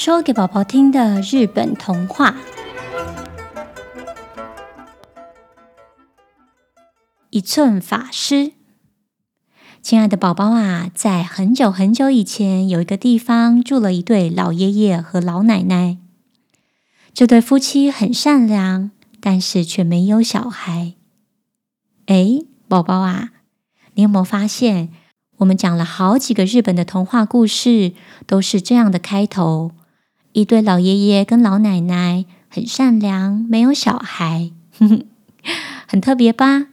说给宝宝听的日本童话：一寸法师。亲爱的宝宝啊，在很久很久以前，有一个地方住了一对老爷爷和老奶奶。这对夫妻很善良，但是却没有小孩。哎，宝宝啊，你有没有发现，我们讲了好几个日本的童话故事，都是这样的开头？一对老爷爷跟老奶奶很善良，没有小孩，很特别吧？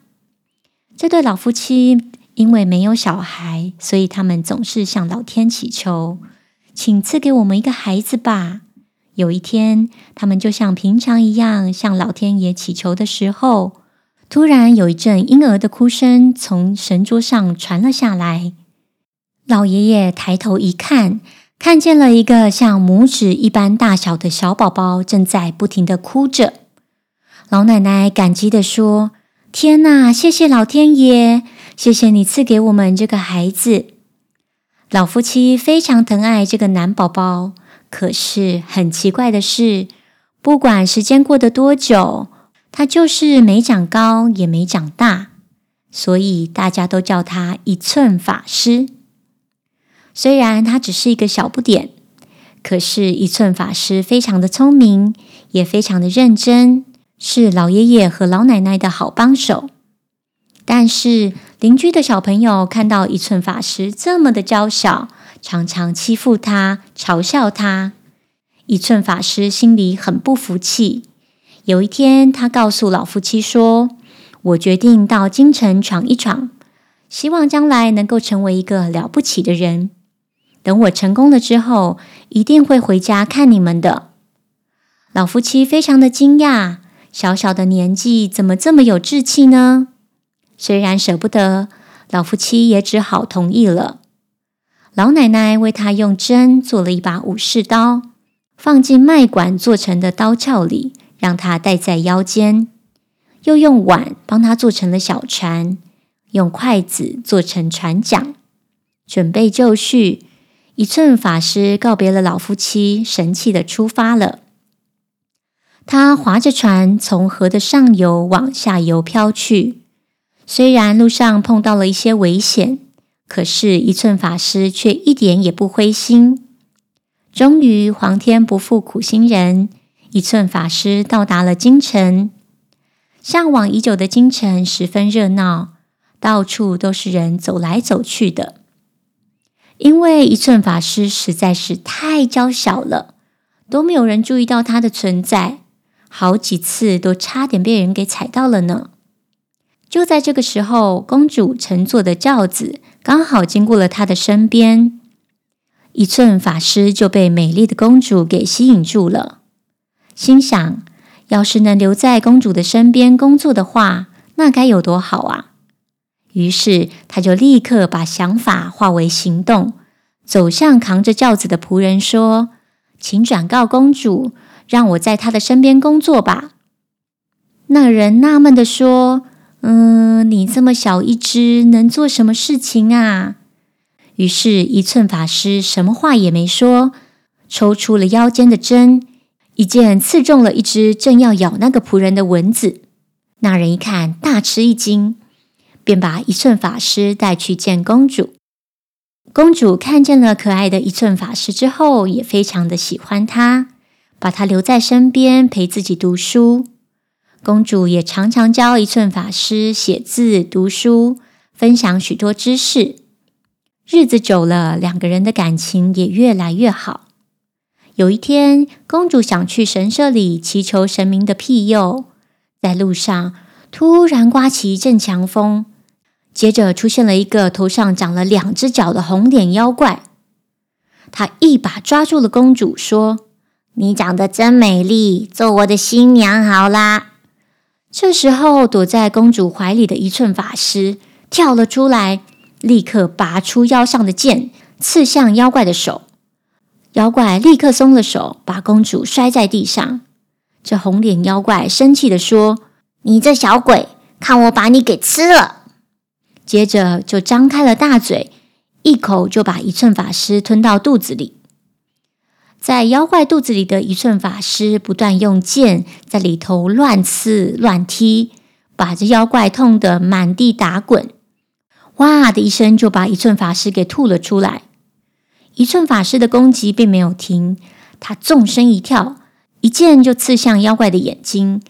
这对老夫妻因为没有小孩，所以他们总是向老天祈求，请赐给我们一个孩子吧。有一天，他们就像平常一样向老天爷祈求的时候，突然有一阵婴儿的哭声从神桌上传了下来。老爷爷抬头一看。看见了一个像拇指一般大小的小宝宝正在不停的哭着，老奶奶感激的说：“天哪，谢谢老天爷，谢谢你赐给我们这个孩子。”老夫妻非常疼爱这个男宝宝，可是很奇怪的是，不管时间过得多久，他就是没长高，也没长大，所以大家都叫他一寸法师。虽然他只是一个小不点，可是一寸法师非常的聪明，也非常的认真，是老爷爷和老奶奶的好帮手。但是邻居的小朋友看到一寸法师这么的娇小，常常欺负他、嘲笑他，一寸法师心里很不服气。有一天，他告诉老夫妻说：“我决定到京城闯一闯，希望将来能够成为一个了不起的人。”等我成功了之后，一定会回家看你们的。老夫妻非常的惊讶，小小的年纪怎么这么有志气呢？虽然舍不得，老夫妻也只好同意了。老奶奶为他用针做了一把武士刀，放进麦管做成的刀鞘里，让他戴在腰间；又用碗帮他做成了小船，用筷子做成船桨，准备就绪。一寸法师告别了老夫妻，神气的出发了。他划着船从河的上游往下游飘去。虽然路上碰到了一些危险，可是一寸法师却一点也不灰心。终于，皇天不负苦心人，一寸法师到达了京城。向往已久的京城十分热闹，到处都是人走来走去的。因为一寸法师实在是太娇小了，都没有人注意到他的存在，好几次都差点被人给踩到了呢。就在这个时候，公主乘坐的轿子刚好经过了他的身边，一寸法师就被美丽的公主给吸引住了，心想：要是能留在公主的身边工作的话，那该有多好啊！于是，他就立刻把想法化为行动，走向扛着轿子的仆人说：“请转告公主，让我在她的身边工作吧。”那人纳闷地说：“嗯，你这么小一只，能做什么事情啊？”于是，一寸法师什么话也没说，抽出了腰间的针，一剑刺中了一只正要咬那个仆人的蚊子。那人一看，大吃一惊。便把一寸法师带去见公主。公主看见了可爱的一寸法师之后，也非常的喜欢他，把他留在身边陪自己读书。公主也常常教一寸法师写字、读书，分享许多知识。日子久了，两个人的感情也越来越好。有一天，公主想去神社里祈求神明的庇佑，在路上突然刮起一阵强风。接着出现了一个头上长了两只脚的红脸妖怪，他一把抓住了公主，说：“你长得真美丽，做我的新娘好啦。”这时候，躲在公主怀里的一寸法师跳了出来，立刻拔出腰上的剑，刺向妖怪的手。妖怪立刻松了手，把公主摔在地上。这红脸妖怪生气地说：“你这小鬼，看我把你给吃了！”接着就张开了大嘴，一口就把一寸法师吞到肚子里。在妖怪肚子里的一寸法师不断用剑在里头乱刺乱踢，把这妖怪痛得满地打滚。哇的一声，就把一寸法师给吐了出来。一寸法师的攻击并没有停，他纵身一跳，一剑就刺向妖怪的眼睛。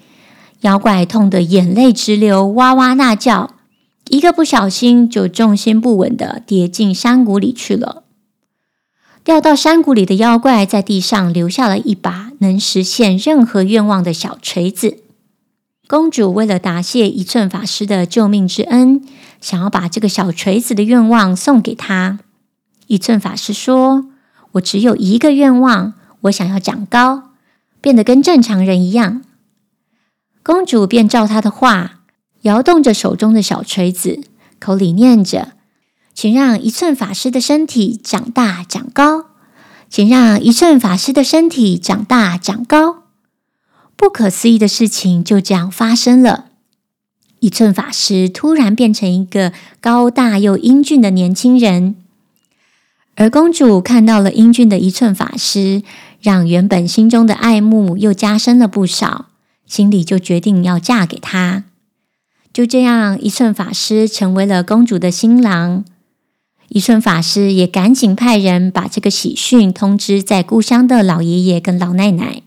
妖怪痛得眼泪直流，哇哇大叫，一个不小心就重心不稳的跌进山谷里去了。掉到山谷里的妖怪在地上留下了一把能实现任何愿望的小锤子。公主为了答谢一寸法师的救命之恩，想要把这个小锤子的愿望送给他。一寸法师说：“我只有一个愿望，我想要长高，变得跟正常人一样。”公主便照他的话，摇动着手中的小锤子，口里念着。请让一寸法师的身体长大长高，请让一寸法师的身体长大长高。不可思议的事情就这样发生了。一寸法师突然变成一个高大又英俊的年轻人，而公主看到了英俊的一寸法师，让原本心中的爱慕又加深了不少，心里就决定要嫁给他。就这样，一寸法师成为了公主的新郎。一寸法师也赶紧派人把这个喜讯通知在故乡的老爷爷跟老奶奶，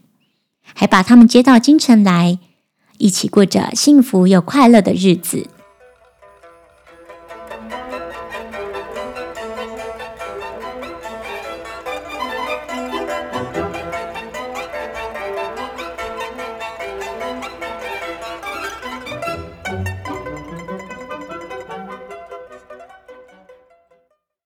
还把他们接到京城来，一起过着幸福又快乐的日子。